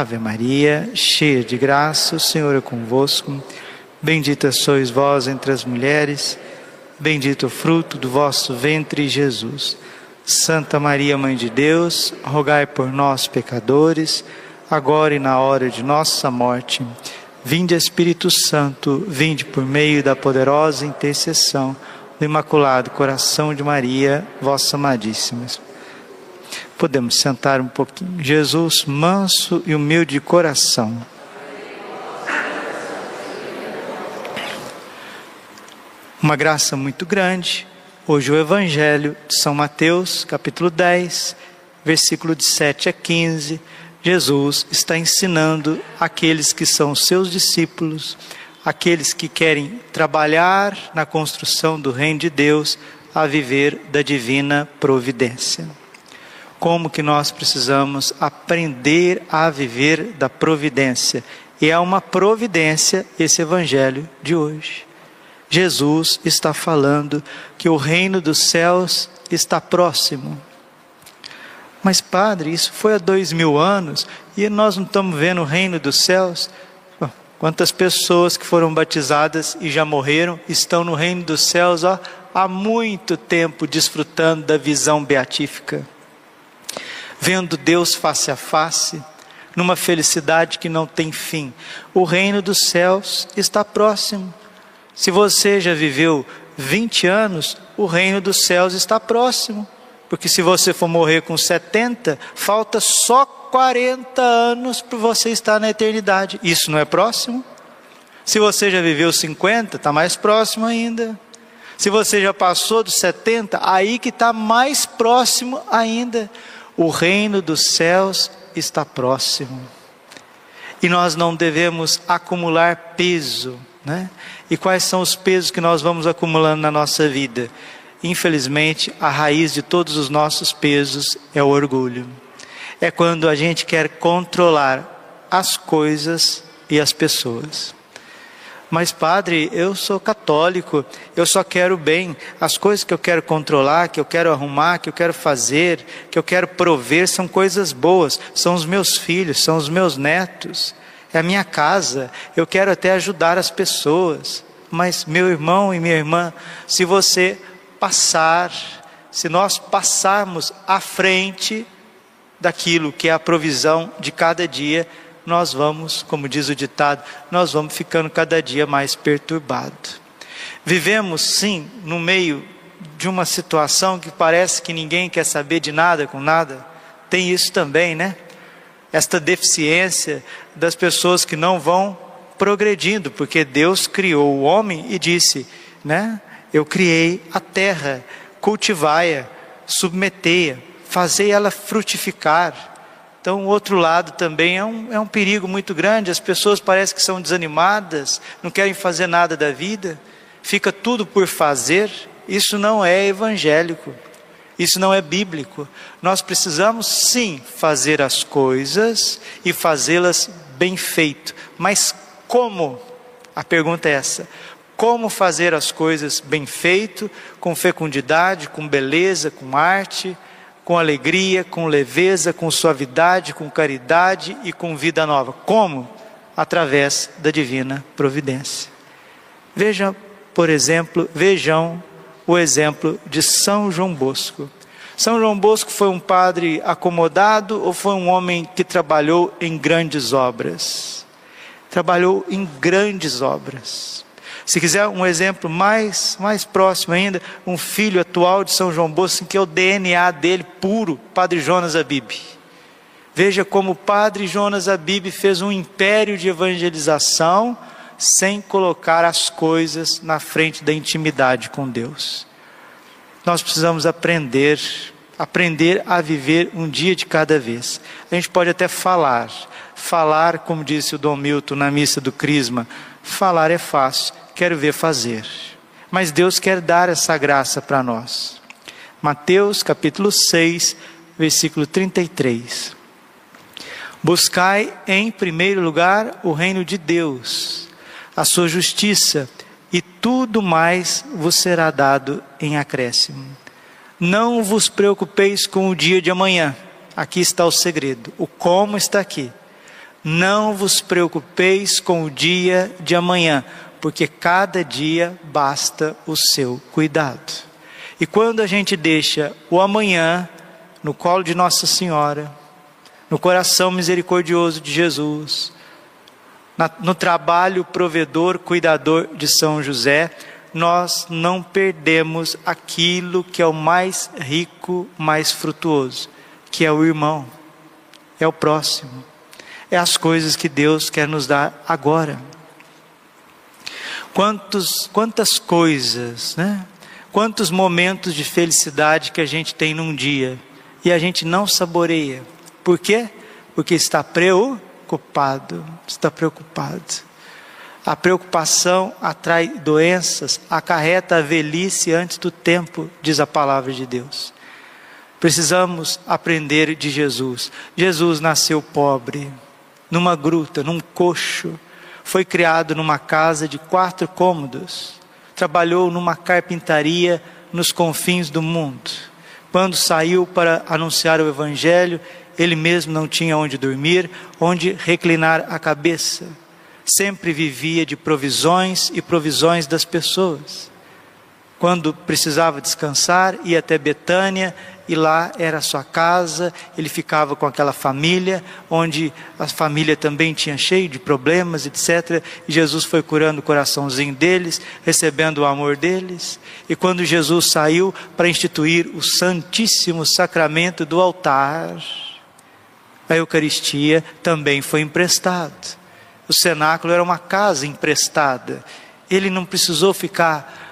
Ave Maria, cheia de graça, o Senhor é convosco. Bendita sois vós entre as mulheres, bendito o fruto do vosso ventre, Jesus. Santa Maria, Mãe de Deus, rogai por nós, pecadores, agora e na hora de nossa morte. Vinde, Espírito Santo, vinde por meio da poderosa intercessão do Imaculado Coração de Maria, vossa amadíssima. Podemos sentar um pouquinho. Jesus, manso e humilde de coração. Uma graça muito grande. Hoje o Evangelho de São Mateus, capítulo 10, versículo de 7 a 15. Jesus está ensinando aqueles que são seus discípulos, aqueles que querem trabalhar na construção do reino de Deus, a viver da divina providência como que nós precisamos aprender a viver da providência. E é uma providência esse evangelho de hoje. Jesus está falando que o reino dos céus está próximo. Mas, padre, isso foi há dois mil anos e nós não estamos vendo o reino dos céus. Quantas pessoas que foram batizadas e já morreram estão no reino dos céus ó, há muito tempo desfrutando da visão beatífica vendo Deus face a face, numa felicidade que não tem fim. O reino dos céus está próximo. Se você já viveu 20 anos, o reino dos céus está próximo. Porque se você for morrer com 70, falta só 40 anos para você estar na eternidade. Isso não é próximo? Se você já viveu 50, está mais próximo ainda. Se você já passou dos 70, aí que está mais próximo ainda. O reino dos céus está próximo. E nós não devemos acumular peso, né? E quais são os pesos que nós vamos acumulando na nossa vida? Infelizmente, a raiz de todos os nossos pesos é o orgulho. É quando a gente quer controlar as coisas e as pessoas. Mas, padre, eu sou católico, eu só quero bem. As coisas que eu quero controlar, que eu quero arrumar, que eu quero fazer, que eu quero prover, são coisas boas. São os meus filhos, são os meus netos, é a minha casa. Eu quero até ajudar as pessoas. Mas, meu irmão e minha irmã, se você passar, se nós passarmos à frente daquilo que é a provisão de cada dia, nós vamos, como diz o ditado, nós vamos ficando cada dia mais perturbados. Vivemos, sim, no meio de uma situação que parece que ninguém quer saber de nada com nada. Tem isso também, né? Esta deficiência das pessoas que não vão progredindo, porque Deus criou o homem e disse, né? Eu criei a terra, cultivai-a, submetei-a, fazei ela frutificar então, o outro lado também é um, é um perigo muito grande. As pessoas parecem que são desanimadas, não querem fazer nada da vida, fica tudo por fazer. Isso não é evangélico, isso não é bíblico. Nós precisamos sim fazer as coisas e fazê-las bem feito. Mas como? A pergunta é essa: como fazer as coisas bem feito, com fecundidade, com beleza, com arte? Com alegria, com leveza, com suavidade, com caridade e com vida nova. Como? Através da divina providência. Vejam, por exemplo, vejam o exemplo de São João Bosco. São João Bosco foi um padre acomodado ou foi um homem que trabalhou em grandes obras? Trabalhou em grandes obras. Se quiser um exemplo mais, mais próximo ainda, um filho atual de São João Bosco, que é o DNA dele puro, Padre Jonas Abib. Veja como o Padre Jonas Abib fez um império de evangelização sem colocar as coisas na frente da intimidade com Deus. Nós precisamos aprender, aprender a viver um dia de cada vez. A gente pode até falar, falar, como disse o Dom Milton na missa do Crisma, falar é fácil, quero ver fazer. Mas Deus quer dar essa graça para nós. Mateus capítulo 6, versículo 33. Buscai em primeiro lugar o reino de Deus, a sua justiça, e tudo mais vos será dado em acréscimo. Não vos preocupeis com o dia de amanhã. Aqui está o segredo. O como está aqui. Não vos preocupeis com o dia de amanhã, porque cada dia basta o seu cuidado. E quando a gente deixa o amanhã no colo de Nossa Senhora, no coração misericordioso de Jesus, no trabalho provedor, cuidador de São José, nós não perdemos aquilo que é o mais rico, mais frutuoso, que é o irmão, é o próximo, é as coisas que Deus quer nos dar agora. Quantos, quantas coisas, né? Quantos momentos de felicidade que a gente tem num dia e a gente não saboreia. Por quê? Porque está preocupado, está preocupado. A preocupação atrai doenças, acarreta a velhice antes do tempo, diz a palavra de Deus. Precisamos aprender de Jesus. Jesus nasceu pobre, numa gruta, num coxo. Foi criado numa casa de quatro cômodos. Trabalhou numa carpintaria nos confins do mundo. Quando saiu para anunciar o Evangelho, ele mesmo não tinha onde dormir, onde reclinar a cabeça sempre vivia de provisões e provisões das pessoas. Quando precisava descansar, ia até Betânia e lá era a sua casa, ele ficava com aquela família, onde a família também tinha cheio de problemas, etc. E Jesus foi curando o coraçãozinho deles, recebendo o amor deles. E quando Jesus saiu para instituir o Santíssimo Sacramento do altar, a Eucaristia também foi emprestado. O cenáculo era uma casa emprestada. Ele não precisou ficar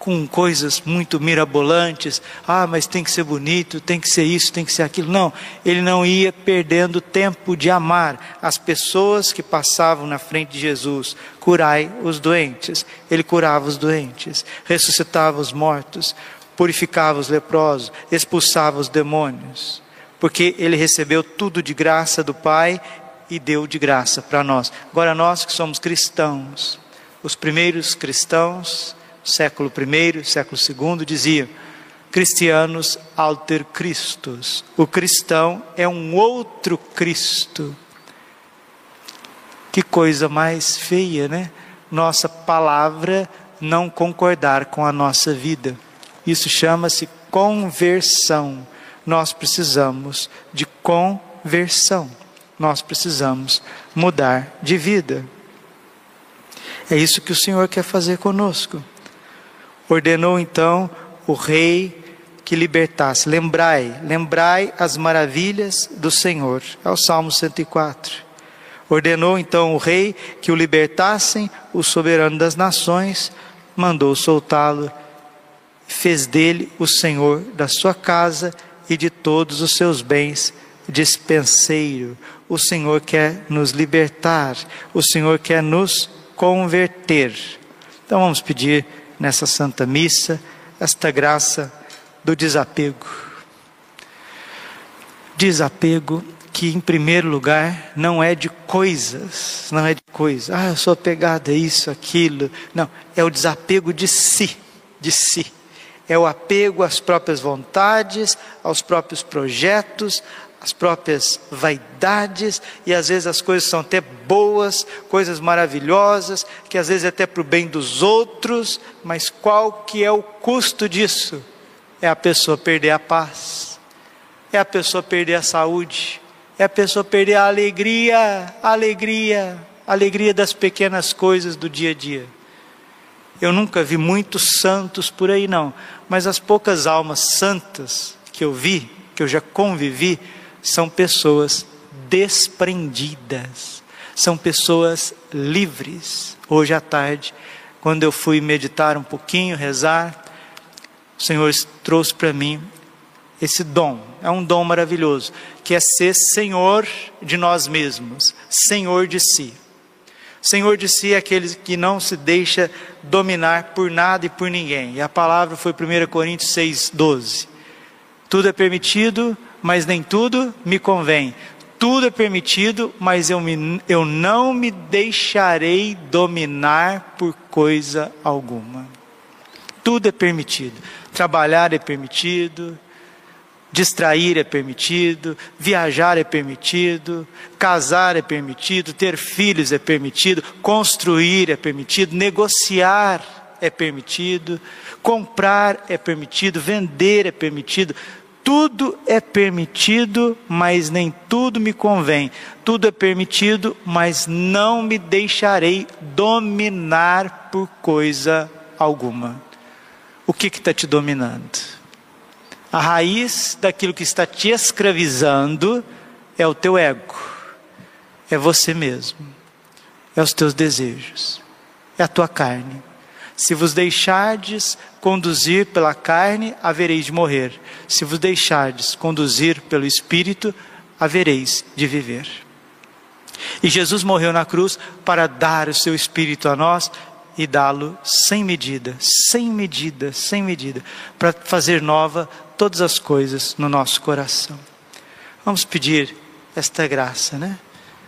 com coisas muito mirabolantes. Ah, mas tem que ser bonito, tem que ser isso, tem que ser aquilo. Não, ele não ia perdendo tempo de amar as pessoas que passavam na frente de Jesus. Curai os doentes. Ele curava os doentes, ressuscitava os mortos, purificava os leprosos, expulsava os demônios. Porque ele recebeu tudo de graça do Pai e deu de graça para nós. Agora, nós que somos cristãos, os primeiros cristãos, século I, século II, diziam: Cristianos alter Christus. O cristão é um outro Cristo. Que coisa mais feia, né? Nossa palavra não concordar com a nossa vida. Isso chama-se conversão. Nós precisamos de conversão nós precisamos mudar de vida. É isso que o Senhor quer fazer conosco. Ordenou então o rei que libertasse. Lembrai, lembrai as maravilhas do Senhor. É o Salmo 104. Ordenou então o rei que o libertassem, o soberano das nações, mandou soltá-lo, fez dele o senhor da sua casa e de todos os seus bens dispenseiro. O Senhor quer nos libertar, o Senhor quer nos converter. Então vamos pedir nessa Santa Missa esta graça do desapego. Desapego que, em primeiro lugar, não é de coisas, não é de coisas. Ah, eu sou apegado a isso, aquilo. Não, é o desapego de si, de si é o apego às próprias vontades, aos próprios projetos, as próprias vaidades, e às vezes as coisas são até boas, coisas maravilhosas, que às vezes é até para o bem dos outros, mas qual que é o custo disso? É a pessoa perder a paz, é a pessoa perder a saúde, é a pessoa perder a alegria, a alegria, a alegria das pequenas coisas do dia a dia. Eu nunca vi muitos santos por aí não, mas as poucas almas santas que eu vi, que eu já convivi, são pessoas desprendidas, são pessoas livres. Hoje à tarde, quando eu fui meditar um pouquinho, rezar, o Senhor trouxe para mim esse dom, é um dom maravilhoso, que é ser senhor de nós mesmos, senhor de si. Senhor de si é aquele que não se deixa dominar por nada e por ninguém. E a palavra foi 1 Coríntios 6, 12. Tudo é permitido, mas nem tudo me convém. Tudo é permitido, mas eu, me, eu não me deixarei dominar por coisa alguma. Tudo é permitido. Trabalhar é permitido, Distrair é permitido, viajar é permitido, casar é permitido, ter filhos é permitido, construir é permitido, negociar é permitido, comprar é permitido, vender é permitido. Tudo é permitido, mas nem tudo me convém. Tudo é permitido, mas não me deixarei dominar por coisa alguma. O que está te dominando? A raiz daquilo que está te escravizando é o teu ego, é você mesmo, é os teus desejos, é a tua carne. Se vos deixardes conduzir pela carne, havereis de morrer. Se vos deixardes conduzir pelo Espírito, havereis de viver. E Jesus morreu na cruz para dar o seu Espírito a nós e dá-lo sem medida, sem medida, sem medida, para fazer nova todas as coisas no nosso coração. Vamos pedir esta graça, né?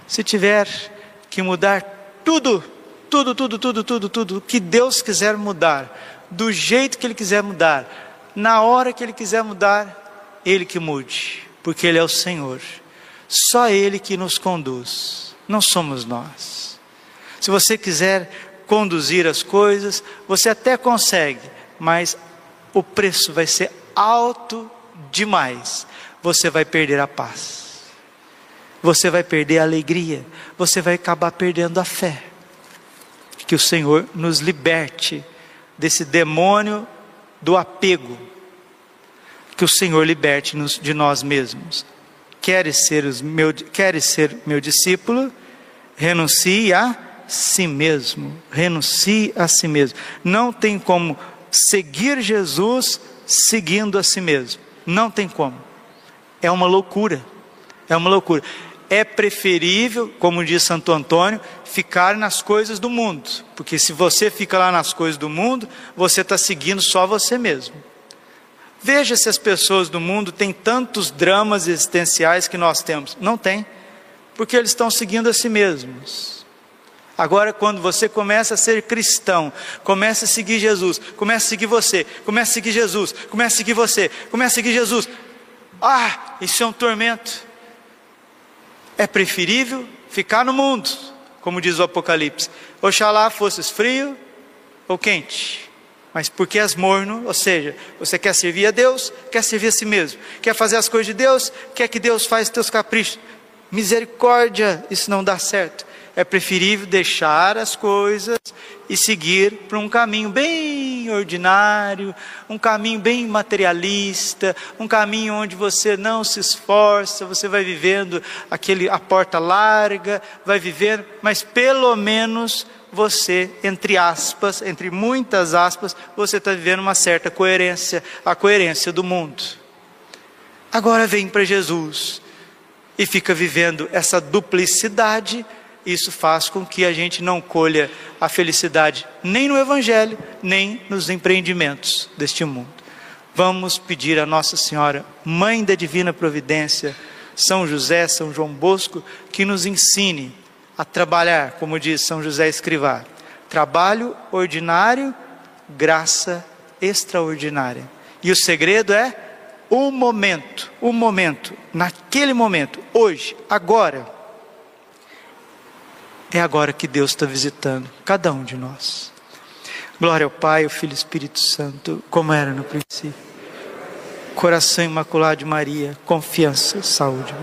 Se tiver que mudar tudo, tudo, tudo, tudo, tudo, tudo, que Deus quiser mudar, do jeito que Ele quiser mudar, na hora que Ele quiser mudar, Ele que mude, porque Ele é o Senhor. Só Ele que nos conduz, não somos nós. Se você quiser conduzir as coisas, você até consegue, mas o preço vai ser alto demais, você vai perder a paz, você vai perder a alegria, você vai acabar perdendo a fé. Que o Senhor nos liberte desse demônio do apego, que o Senhor liberte-nos de nós mesmos. Queres ser, os meu, queres ser meu discípulo? Renuncie a si mesmo. Renuncie a si mesmo. Não tem como seguir Jesus seguindo a si mesmo. Não tem como. É uma loucura. É uma loucura. É preferível, como diz Santo Antônio, ficar nas coisas do mundo. Porque se você fica lá nas coisas do mundo, você está seguindo só você mesmo. Veja se as pessoas do mundo têm tantos dramas existenciais que nós temos. Não tem. Porque eles estão seguindo a si mesmos. Agora, quando você começa a ser cristão, começa a seguir Jesus, começa a seguir você, começa a seguir Jesus, começa a seguir você, começa a seguir Jesus. Ah, isso é um tormento. É preferível ficar no mundo, como diz o Apocalipse. Oxalá fosses frio ou quente, mas porque és morno, ou seja, você quer servir a Deus, quer servir a si mesmo, quer fazer as coisas de Deus, quer que Deus faça teus caprichos. Misericórdia, isso não dá certo é preferível deixar as coisas e seguir por um caminho bem ordinário, um caminho bem materialista, um caminho onde você não se esforça, você vai vivendo aquele a porta larga, vai vivendo, mas pelo menos você, entre aspas, entre muitas aspas, você está vivendo uma certa coerência, a coerência do mundo. Agora vem para Jesus e fica vivendo essa duplicidade isso faz com que a gente não colha a felicidade nem no Evangelho, nem nos empreendimentos deste mundo. Vamos pedir a Nossa Senhora, Mãe da Divina Providência, São José, São João Bosco, que nos ensine a trabalhar, como diz São José Escrivá, trabalho ordinário, graça extraordinária. E o segredo é o momento, o momento, naquele momento, hoje, agora é agora que Deus está visitando cada um de nós. Glória ao Pai, ao Filho e Espírito Santo, como era no princípio. Coração imaculado de Maria, confiança, saúde.